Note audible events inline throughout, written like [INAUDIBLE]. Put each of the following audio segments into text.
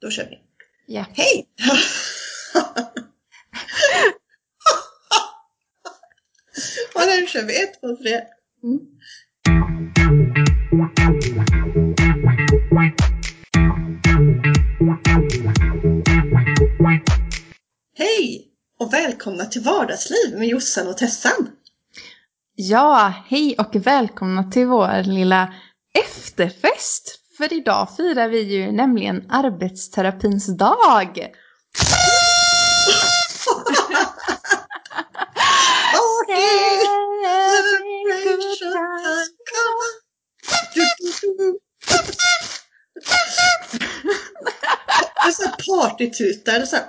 Då kör vi. Ja. Hej! [LAUGHS] Och nu kör vi. Ett, två, tre. Mm. Hej! Och välkomna till Vardagsliv med Jossan och Tessan. Ja, hej och välkomna till vår lilla efterfest. För idag firar vi ju nämligen arbetsterapins dag. Det är så här partytuta, eller så här.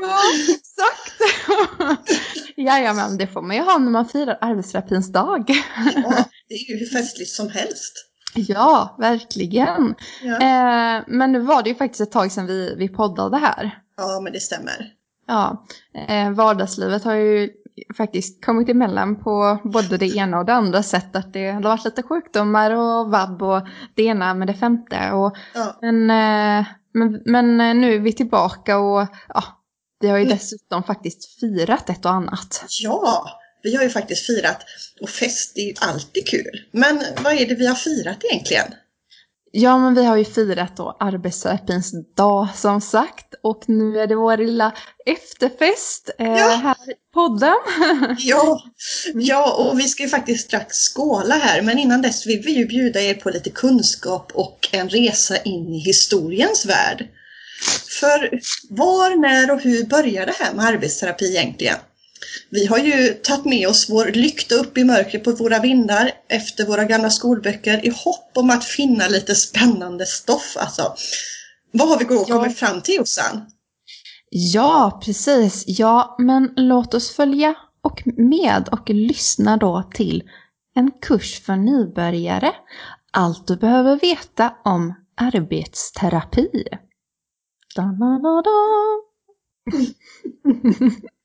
Ja, exakt. Jajamän, det får man ju ha när man firar arbetsterapins dag. Ja, det är ju hur festligt som helst. Ja, verkligen. Ja, Eh, men nu var det ju faktiskt ett tag sedan vi, vi poddade här. ja men det stämmer. Ja, eh, vardagslivet har ju faktiskt kommit emellan på både det ena och det andra sättet. Det har varit lite sjukdomar och vabb och det ena med det femte. Och, Ja, men, eh, men, men eh, nu är vi tillbaka och ja, vi har ju Mm. dessutom faktiskt firat ett och annat. ja, vi har ju faktiskt firat och fest är ju alltid kul. Men vad är det vi har firat egentligen? Ja, men vi har ju firat då arbetsterapins dag som sagt. Och nu är det vår lilla efterfest eh, Ja. här i podden. [LAUGHS] Ja, ja, och vi ska ju faktiskt strax skåla här, men innan dess vill vi ju bjuda er på lite kunskap och en resa in i historiens värld. För var, när och hur började det här med arbetsterapi egentligen? Vi har ju tagit med oss vår lykta upp i mörkret på våra vindar efter våra gamla skolböcker i hopp om att finna lite spännande stoff. Alltså, vad har vi då Ja. kommit fram till Jossan? Ja, precis. Ja, men låt oss följa och med och lyssna då till en kurs för nybörjare. Allt du behöver veta om arbetsterapi. Da, da, da. [LAUGHS]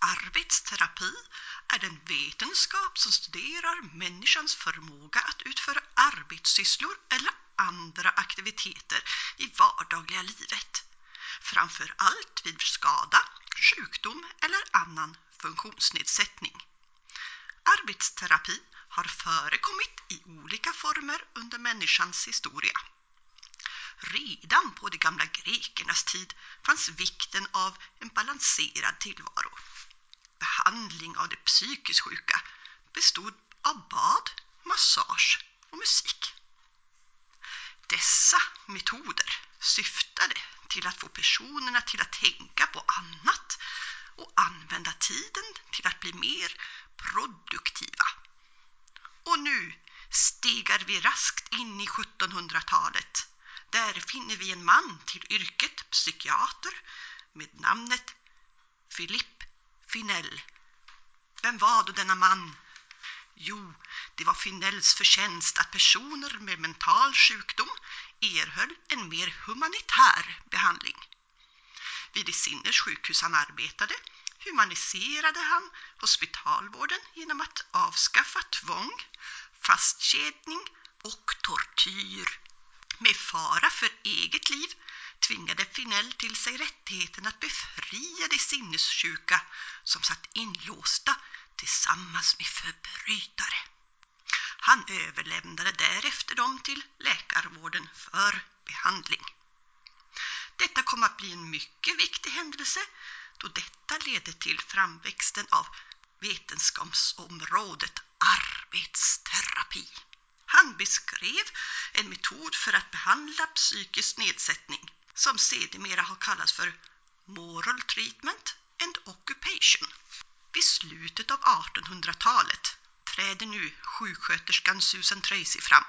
Arbetsterapi är den vetenskap som studerar människans förmåga att utföra arbetssysslor eller andra aktiviteter i vardagliga livet. Framför allt vid skada, sjukdom eller annan funktionsnedsättning. Arbetsterapi har förekommit i olika former under människans historia. Redan på de gamla grekernas tid fanns vikten av en balanserad tillvaro. Behandling av de psykiskt sjuka bestod av bad, massage och musik. Dessa metoder syftade till att få personerna till att tänka på annat och använda tiden till att bli mer produktiva. Och nu stegar vi raskt in i 1700-talet. Där finner vi en man till yrket psykiater med namnet Philippe Finell. Vem var då denna man? Jo, det var Finells förtjänst att personer med mental sjukdom erhöll en mer humanitär behandling. Vid de sinnessjukhus han arbetade humaniserade han hospitalvården genom att avskaffa tvång, fastkedjning och tortyr. Med fara för eget liv tvingade Finell till sig rättigheten att befria de sinnessjuka som satt inlåsta tillsammans med förbrytare. Han överlämnade därefter dem till läkarvården för behandling. Detta kom att bli en mycket viktig händelse då detta ledde till framväxten av vetenskapsområdet arbetsterapi. Han beskrev en metod för att behandla psykisk nedsättning som sedermera har kallats för moral treatment and occupation. Vid slutet av 1800-talet träder nu sjuksköterskan Susan Tracy fram.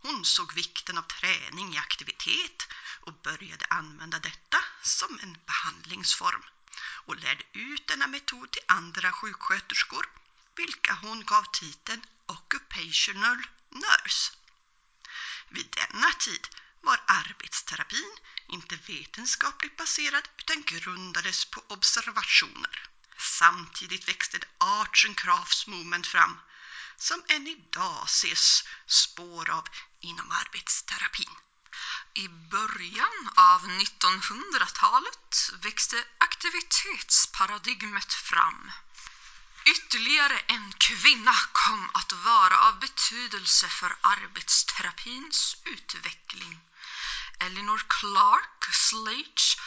Hon såg vikten av träning i aktivitet och började använda detta som en behandlingsform och lärde ut denna metod till andra sjuksköterskor, vilka hon gav titeln Occupational Nurse. Vid denna tid var arbetsterapin inte vetenskapligt baserad utan grundades på observationer. Samtidigt växte det Arts and Crafts Movement fram som än idag ses spår av inom arbetsterapin. I början av 1900-talet växte aktivitetsparadigmet fram. Ytterligare en kvinna kom att vara av betydelse för arbetsterapins utveckling. Elinor Clark Slage,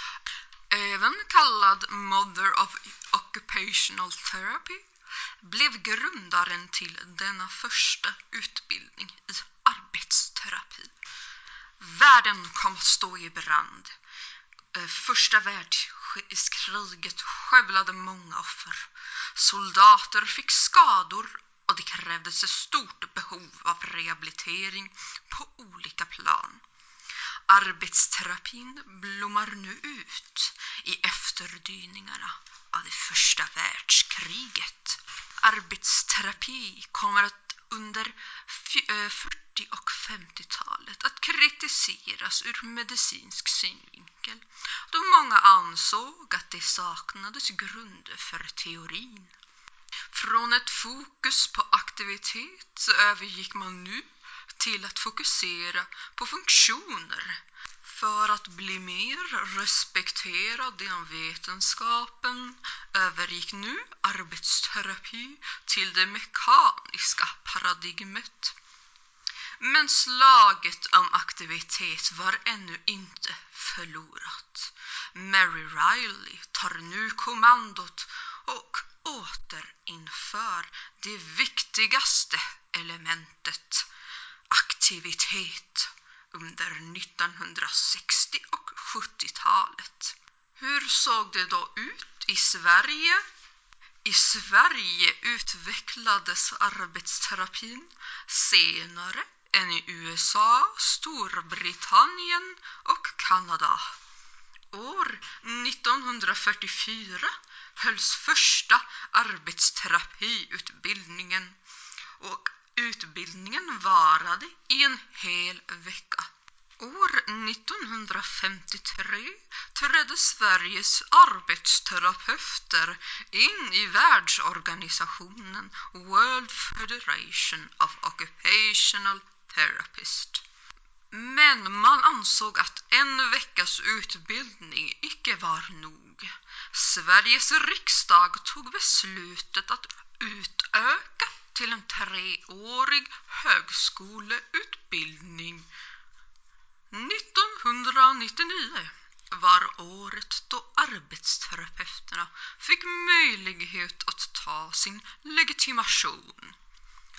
även kallad Mother of Occupational Therapy, blev grundaren till denna första utbildning i arbetsterapi. Världen kom att stå i brand. Eh, första världskriget skövlade många offer. Soldater fick skador och det krävdes ett stort behov av rehabilitering på olika plan. Arbetsterapin blommar nu ut i efterdyningarna av det första världskriget. Arbetsterapi kommer att under 40 eh, och 50-talet att kritiseras ur medicinsk synvinkel då många ansåg att det saknades grunder för teorin. Från ett fokus på aktivitet övergick man nu till att fokusera på funktioner för att bli mer respekterad inom vetenskapen övergick nu arbetsterapi till det mekaniska paradigmet. Men slaget om aktivitet var ännu inte förlorat. Mary Riley tar nu kommandot och återinför det viktigaste elementet, aktivitet under 1960 och 70-talet. Hur såg det då ut i Sverige? I Sverige utvecklades arbetsterapin senare än i USA, Storbritannien och Kanada. År 1944 hölls första arbetsterapiutbildningen och utbildningen varade i en hel vecka. År 1953 trädde Sveriges arbetsterapeuter in i världsorganisationen World Federation of Occupational Therapists. Men man ansåg att en veckas utbildning icke var nog. Sveriges riksdag tog beslutet att utöka till en treårig högskoleutbildning. 1999 var året då arbetsterapeuterna fick möjlighet att ta sin legitimation.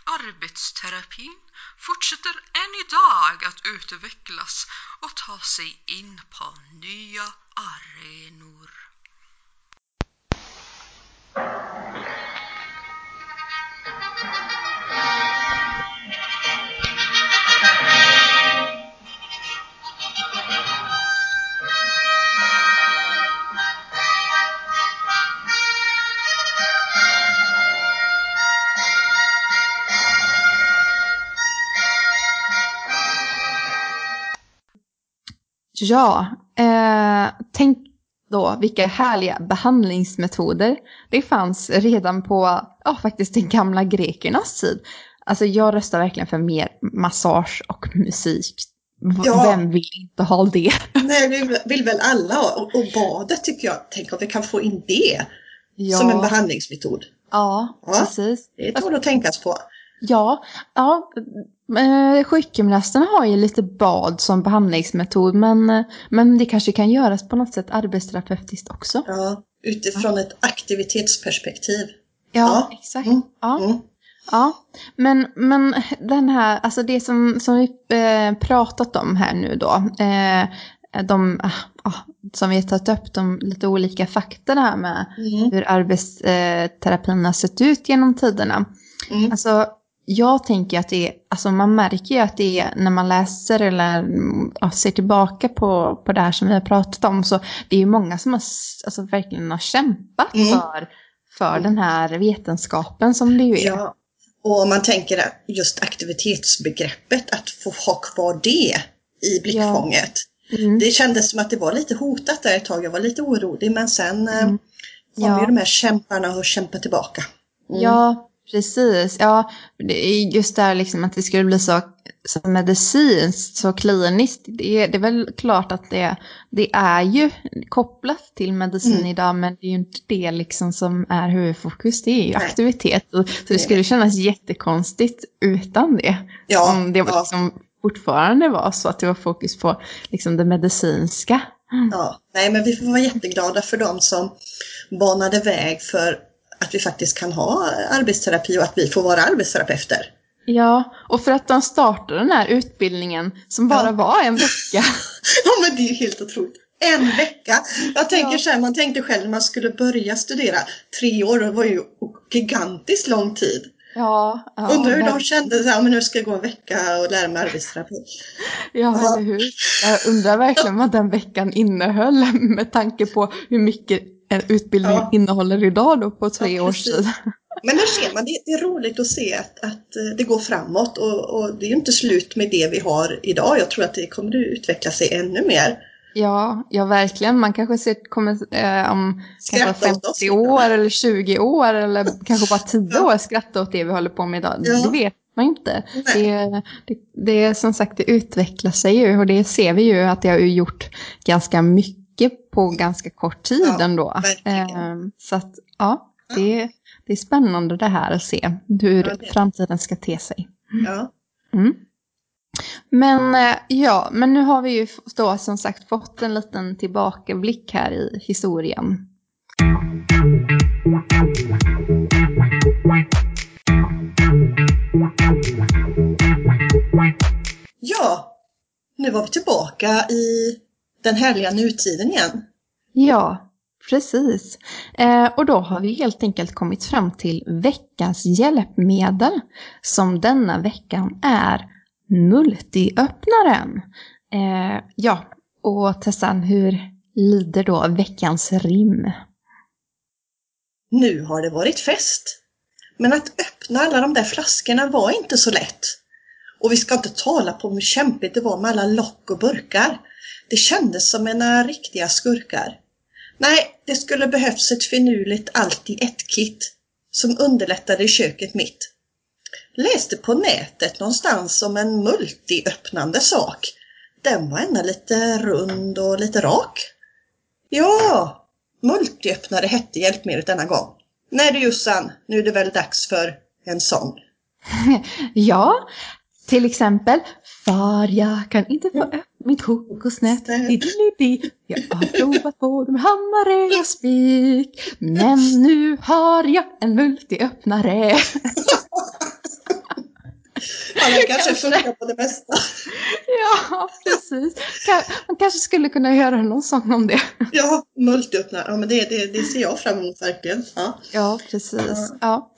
Arbetsterapin fortsätter än idag att utvecklas och ta sig in på nya arenor. Ja, eh, tänk då vilka härliga behandlingsmetoder det fanns redan på ja, faktiskt den gamla grekernas tid. Alltså jag röstar verkligen för mer massage och musik. Ja. Vem vill inte ha det? [LAUGHS] Nej, det vill väl alla. Och, och badet tycker jag, tänk om vi kan få in det Ja, som en behandlingsmetod. ja, Ja. precis. Det tål att tänkas på. Ja, ja eh, sjukgymnasterna har ju lite bad som behandlingsmetod men, eh, men det kanske kan göras på något sätt arbetsterapeutiskt också. Ja, utifrån ett aktivitetsperspektiv. Ja, Ja. exakt. Mm. Ja. Mm. Ja, men, men den här, alltså det som, som vi eh, pratat om här nu då, eh, de, ah, ah, som vi har tagit upp, de lite olika fakta här med Mm. hur arbetsterapin har sett ut genom tiderna. Mm. Alltså, jag tänker att det är, alltså man märker ju att det är när man läser eller ja, ser tillbaka på, på det här som vi har pratat om så det är ju många som har, alltså, verkligen har kämpat Mm. för, för den här vetenskapen som det ju är. Ja, och om man tänker att just aktivitetsbegreppet, att få ha kvar det i blickfånget. Mm. Det kändes som att det var lite hotat där ett tag. Jag var lite orolig men sen eh, Mm. kom Ja. ju de här kämparna och kämpa tillbaka. Mm. Ja, precis. Ja, det just där liksom att det skulle bli så, så medicinskt, så kliniskt. Det är, det är väl klart att det, det är ju kopplat till medicin Mm. idag, men det är ju inte det liksom som är huvudfokus. Det är ju Nej. aktivitet. Så det skulle kännas jättekonstigt utan det. Ja, Om det var ja. liksom fortfarande var så att det var fokus på liksom det medicinska. Ja, nej men vi får vara jätteglada för dem som banade väg för att vi faktiskt kan ha arbetsterapi och att vi får vara arbetsterapeuter. Ja, och för att de startade den här utbildningen som bara Ja. var en vecka. [LAUGHS] Ja men det är ju helt otroligt. En vecka! Jag tänker Ja. så här, man tänkte själv när man skulle börja studera, tre år det var ju gigantiskt lång tid. Ja, ja, Undrar hur de verkligen. kände så här, men nu ska jag gå en vecka och lära mig arbetsterapi. Ja, Ja. eller hur? Jag undrar verkligen vad den veckan innehöll [LAUGHS] med tanke på hur mycket en utbildning Ja. innehåller idag då på tre Ja, års tid. Men där ser man, det, det är roligt att se att, att eh, det går framåt och, och det är ju inte slut med det vi har idag. Jag tror att det kommer att utveckla sig ännu mer. Ja, ja verkligen. Man kanske ser, kommer eh, om kanske Skratta åt oss 50 lite. år eller 20 år eller kanske bara 10 Ja. år skratta åt det vi håller på med idag. Ja. Det vet man inte. Det, det, det är som sagt, det utvecklar sig ju och det ser vi ju att det har gjort ganska mycket på ganska kort tid Ja, ändå. verkligen. Eh, så att ja, det, det är spännande det här att se hur Ja, framtiden ska te sig. Ja. Mm. Men eh, ja, men nu har vi ju då som sagt fått en liten tillbakablick här i historien. ja, nu var vi tillbaka i den härliga nutiden igen. Ja, precis. Eh, och då har vi helt enkelt kommit fram till veckans hjälpmedel som denna veckan är multiöppnaren. Eh, ja, och Tessan, hur lider då veckans rim? Nu har det varit fest. Men att öppna alla de där flaskorna var inte så lätt. Och vi ska inte tala på hur kämpigt det var med alla lock och burkar. Det kändes som en riktiga skurkar. Nej, det skulle behövts ett finurligt allt i ett-kit som underlättade i köket mitt. Läste på nätet någonstans om en multiöppnande sak. Den var ännu lite rund och lite rak. Ja, multiöppnare hette hjälpmedlet denna gång. Nej du Jossan, nu är det väl dags för en sång. [LAUGHS] Ja, till exempel Far jag kan inte få upp mitt kokosnät. Jag har provat både med hammare och spik. Men nu har jag en multiöppnare [LAUGHS] Det [LAUGHS] kanske funkar på det mesta. [LAUGHS] Ja, precis. Man kanske skulle kunna göra någon sång om det. [LAUGHS] Ja, multiöppnare, ja men det, det, det ser jag fram emot verkligen. Ja. Ja, precis. Ja.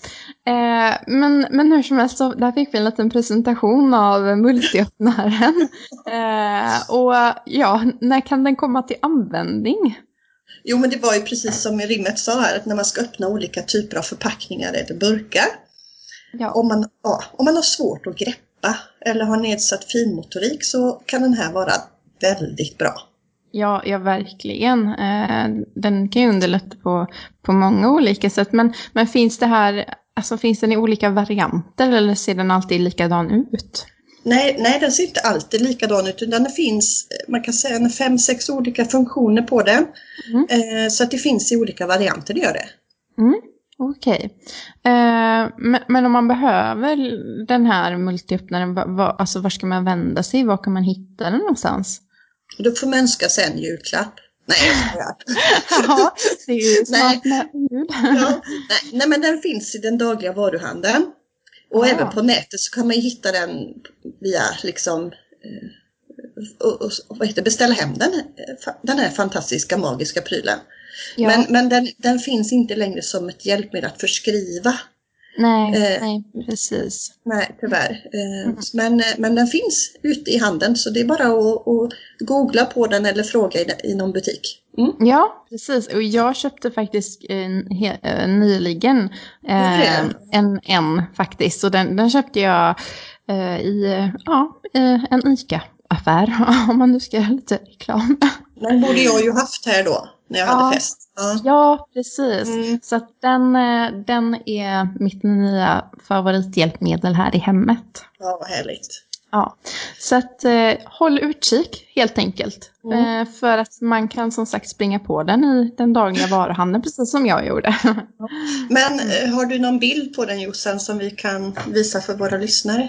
Eh, men, men hur som helst, så där fick vi en liten presentation av multiöppnaren. Eh, och ja, när kan den komma till användning? Jo men det var ju precis som rimmet sa här, att när man ska öppna olika typer av förpackningar eller burkar. Ja, Om man, ja, om man har svårt att greppa eller har nedsatt finmotorik så kan den här vara väldigt bra. ja, ja verkligen. Eh, den kan ju underlätta på, på många olika sätt. Men, men finns det här, alltså finns den i olika varianter eller ser den alltid likadan ut? Nej, nej, den ser inte alltid likadan ut utan det finns, man kan säga, en fem, sex olika funktioner på den. Mm. Eh, så att det finns i olika varianter, det gör det. Mm, Okej. Eh, men, men om man behöver den här multiöppnaren, va, va, alltså var ska man vända sig? Var kan man hitta den någonstans? Då får man önska sig en julklapp. Nej, jag. [LAUGHS] Ja, det är ju Nej. snart jul. ja, nej, nej, men den finns i den dagliga varuhandeln. Och Ah. även på nätet så kan man hitta den via liksom eh, och, och, och vad heter, det, beställa hem den, eh, den här fantastiska magiska prylen. Ja, Men, men den, den finns inte längre som ett hjälpmedel att förskriva. Nej, Eh. nej, precis. Nej, tyvärr. Eh, Mm. Men, eh, men den finns ute i handeln så det är bara att, att googla på den eller fråga i, i någon butik. Mm. Ja, precis. Och jag köpte faktiskt eh, eh, nyligen eh, en, en faktiskt. Och den, den köpte jag eh, i ja, eh, en ICA-affär, [LAUGHS] om man nu ska göra lite reklam. Den borde jag ju haft här då, när jag Ja. hade fest. Ja. Ja, precis. Mm. Så den, eh, den är mitt nya favorithjälpmedel här i hemmet. ja, vad härligt. Ja, så att eh, håll utkik helt enkelt. Mm. Eh, för att man kan som sagt springa på den i den dagliga varuhandeln, precis som jag gjorde. Men eh, har du någon bild på den Jossan som vi kan visa för våra lyssnare?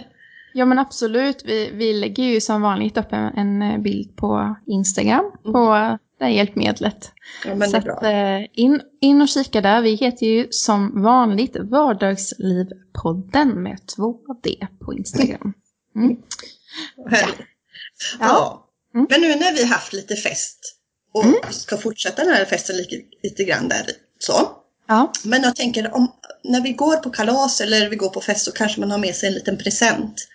ja men absolut, vi, vi lägger ju som vanligt upp en, en bild på Instagram på det här hjälpmedlet. Ja, så att, eh, in, in och kika där. Vi heter ju som vanligt Vardagslivpodden med 2D på Instagram. [LAUGHS] Mm. Ja. Ja. Mm. Men nu när vi haft lite fest och ska fortsätta den här festen lite, lite grann där så. Ja. Men jag tänker om när vi går på kalas eller vi går på fest så kanske man har med sig en liten present.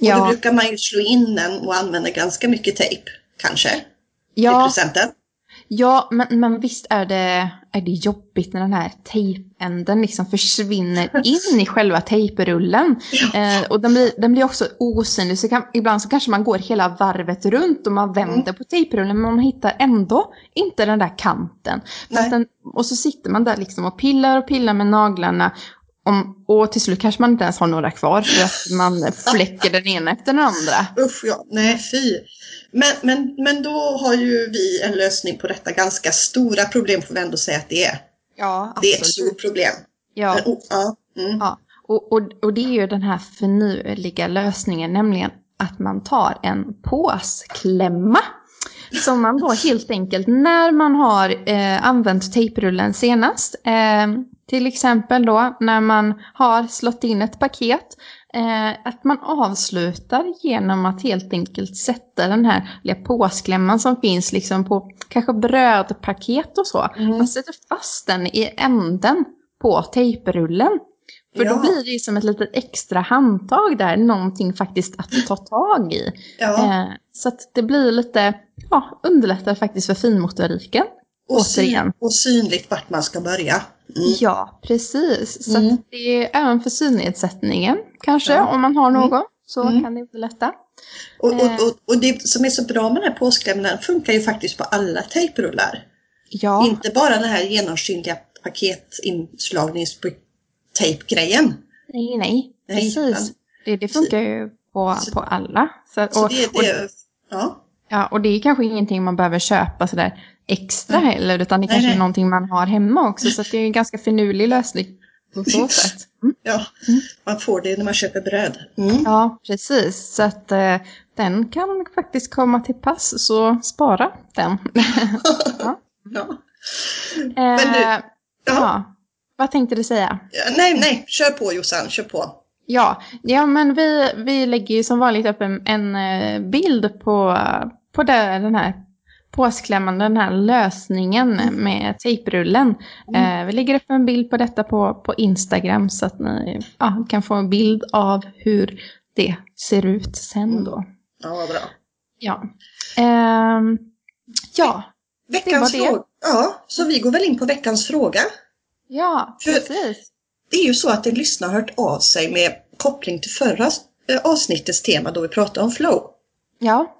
Och då Ja. brukar man ju slå in den och använda ganska mycket tejp kanske i Ja, presenten. Ja, men, men visst är det, är det jobbigt när den här tejpänden liksom försvinner [LAUGHS] in i själva tejprullen. Eh, och den blir, den blir också osynlig, så kan, ibland så kanske man går hela varvet runt och man vänder Mm. på tejprullen, men man hittar ändå inte den där kanten. Den, och så sitter man där liksom och pillar och pillar med naglarna. Om, och till slut kanske man inte ens har några kvar för att man [LAUGHS] fläcker den ena efter den andra. Usch ja, nej fy. Men, men, men då har ju vi en lösning på detta ganska stora problem får vi ändå säga att det är. Ja, Det är ett stort problem. Ja. Men, oh, ja, mm. Ja, och, och, och det är ju den här finurliga lösningen, nämligen att man tar en påsklämma. Som man då helt enkelt, när man har eh, använt tejprullen senast, eh, till exempel då när man har slått in ett paket, eh, att man avslutar genom att helt enkelt sätta den här lilla påsklämman som finns liksom på kanske brödpaket och så. Mm. Man sätter fast den i änden på tejprullen. För Ja. då blir det som ett litet extra handtag där, någonting faktiskt att ta tag i. ja. Eh, så att det blir lite, ja, underlättar faktiskt för finmotoriken. och, syn, och synligt vart man ska börja. Mm. Ja, precis. Så Mm. det är även för synnedsättningen kanske, Ja. om man har någon, så Mm. kan det underlätta. Och, Eh. och, och, och det som är så bra med den här påsklämman, den funkar ju faktiskt på alla tejprullar. Ja, Inte bara den här genomskinliga paketinslagningstejpgrejen. nej, nej, Nej, precis. Det, det funkar ju på, Så- på alla. Så, Så och, det, och, det, ja. ja, och det är kanske ingenting man behöver köpa sådär extra Nej. heller, utan det Nej, kanske nej. är någonting man har hemma också. Så att det är en ganska finurlig lösning på så sätt. Mm. ja, man får det när man köper bröd. Mm. Ja, precis. Så att eh, den kan faktiskt komma till pass, så spara den. [LAUGHS] Ja. Eh, du- ja. Ja. Vad tänkte du säga? Ja, Nej, nej, kör på Jossan, kör på. Ja, ja men vi, vi lägger ju som vanligt upp en, en eh, bild på, på den här påsklämman, den här lösningen med tejprullen. Eh, vi lägger upp en bild på detta på, på Instagram så att ni ja, kan få en bild av hur det ser ut sen då. Ja, vad bra. Ja. Ehm, ja, Veckans Det var det. fråga. Ja, så vi går väl in på veckans fråga. ja, För- precis. Det är ju så att en lyssnare har hört av sig med koppling till förra eh, avsnittets tema då vi pratade om flow. Ja,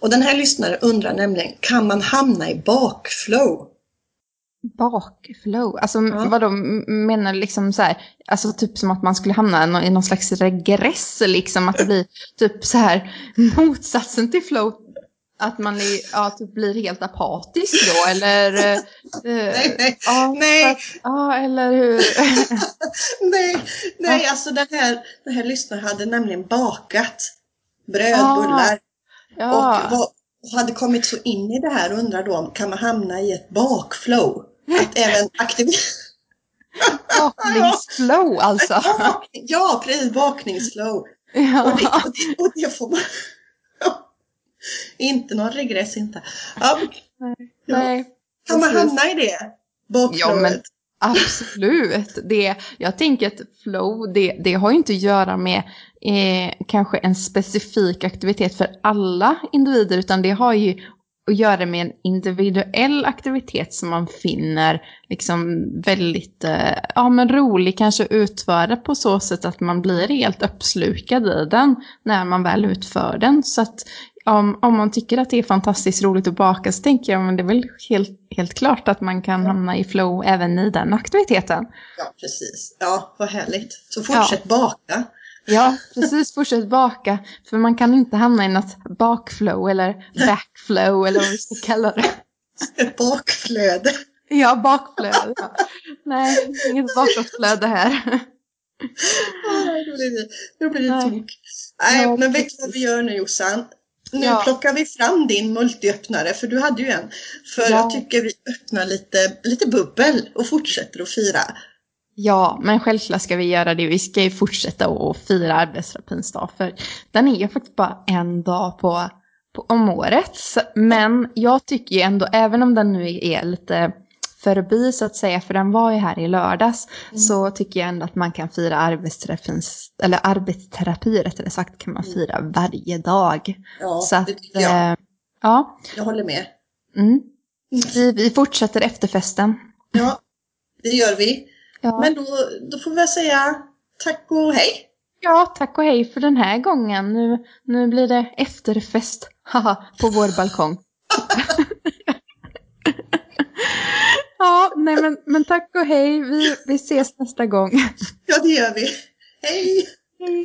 Och den här lyssnaren undrar nämligen, kan man hamna i bakflow? bakflow. Alltså Ja. vadå, m- menar liksom så här, alltså typ som att man skulle hamna i nå- i någon slags regress liksom, att det blir typ så här [LAUGHS] motsatsen till flow. Att man är, ja, typ blir helt apatisk då, eller? [LAUGHS] eh, eh, Nej, nej, ja, nej. att- Ja, eller hur? [LAUGHS] nej, nej, alltså den här, den här lyssnaren hade nämligen bakat bröd, Ah, bullar Ja, och, var, och hade kommit så in i det här och undrar då om kan man hamna i ett bakflow? Att även [LAUGHS] bakningsflow alltså. [LAUGHS] Ja, precis, bakningsflow. Och Ja. det, och, det, och det får man... [LAUGHS] inte någon regress inte. Ja, ja. Nej, Kan man hamna i det? Bakflowet? Ja, men Absolut. Det, jag tänker att flow, det, det har ju inte att göra med eh, kanske en specifik aktivitet för alla individer, utan det har ju att göra med en individuell aktivitet som man finner liksom väldigt eh, ja, men rolig, kanske utföra på så sätt att man blir helt uppslukad i den när man väl utför den. Så att om, om man tycker att det är fantastiskt roligt att baka så tänker jag men det är väl helt, helt klart att man kan hamna i flow även i den aktiviteten. Ja, precis. Ja, vad härligt. Så fortsätt ja. baka. Ja, precis. Fortsätt baka. För man kan inte hamna i något bakflow eller backflow eller vad vi ska kalla det. Bakflöde. Ja, bakflöde. Ja. Nej, inget bakåtflöde här. Nej, då blir det, då blir det tok. Nej, ja, men vet du vad vi gör nu Jossan? Nu ja. plockar vi fram din multiöppnare, för du hade ju en. För ja. jag tycker vi öppnar lite, lite bubbel och fortsätter att fira. Ja, men självklart ska vi göra det. Vi ska ju fortsätta att fira arbetsterapins dag, för den är ju faktiskt bara en dag på, på, om året. Men jag tycker ju ändå, även om den nu är lite förbi så att säga, för den var ju här i lördags, mm. så tycker jag ändå att man kan fira arbetsterapins, eller arbetsterapi rättare sagt, kan man mm. fira varje dag. Ja, så att, det tycker jag. Eh, ja. Jag håller med. Mm. Vi, vi fortsätter efterfesten. Ja, det gör vi. Ja. Men då, då får vi säga tack och hej. Ja, tack och hej för den här gången. Nu, nu blir det efterfest [LAUGHS] haha, på vår balkong. [LAUGHS] ja, nej men, men tack och hej. Vi, vi ses nästa gång. [LAUGHS] ja, det gör vi. Hej! hej.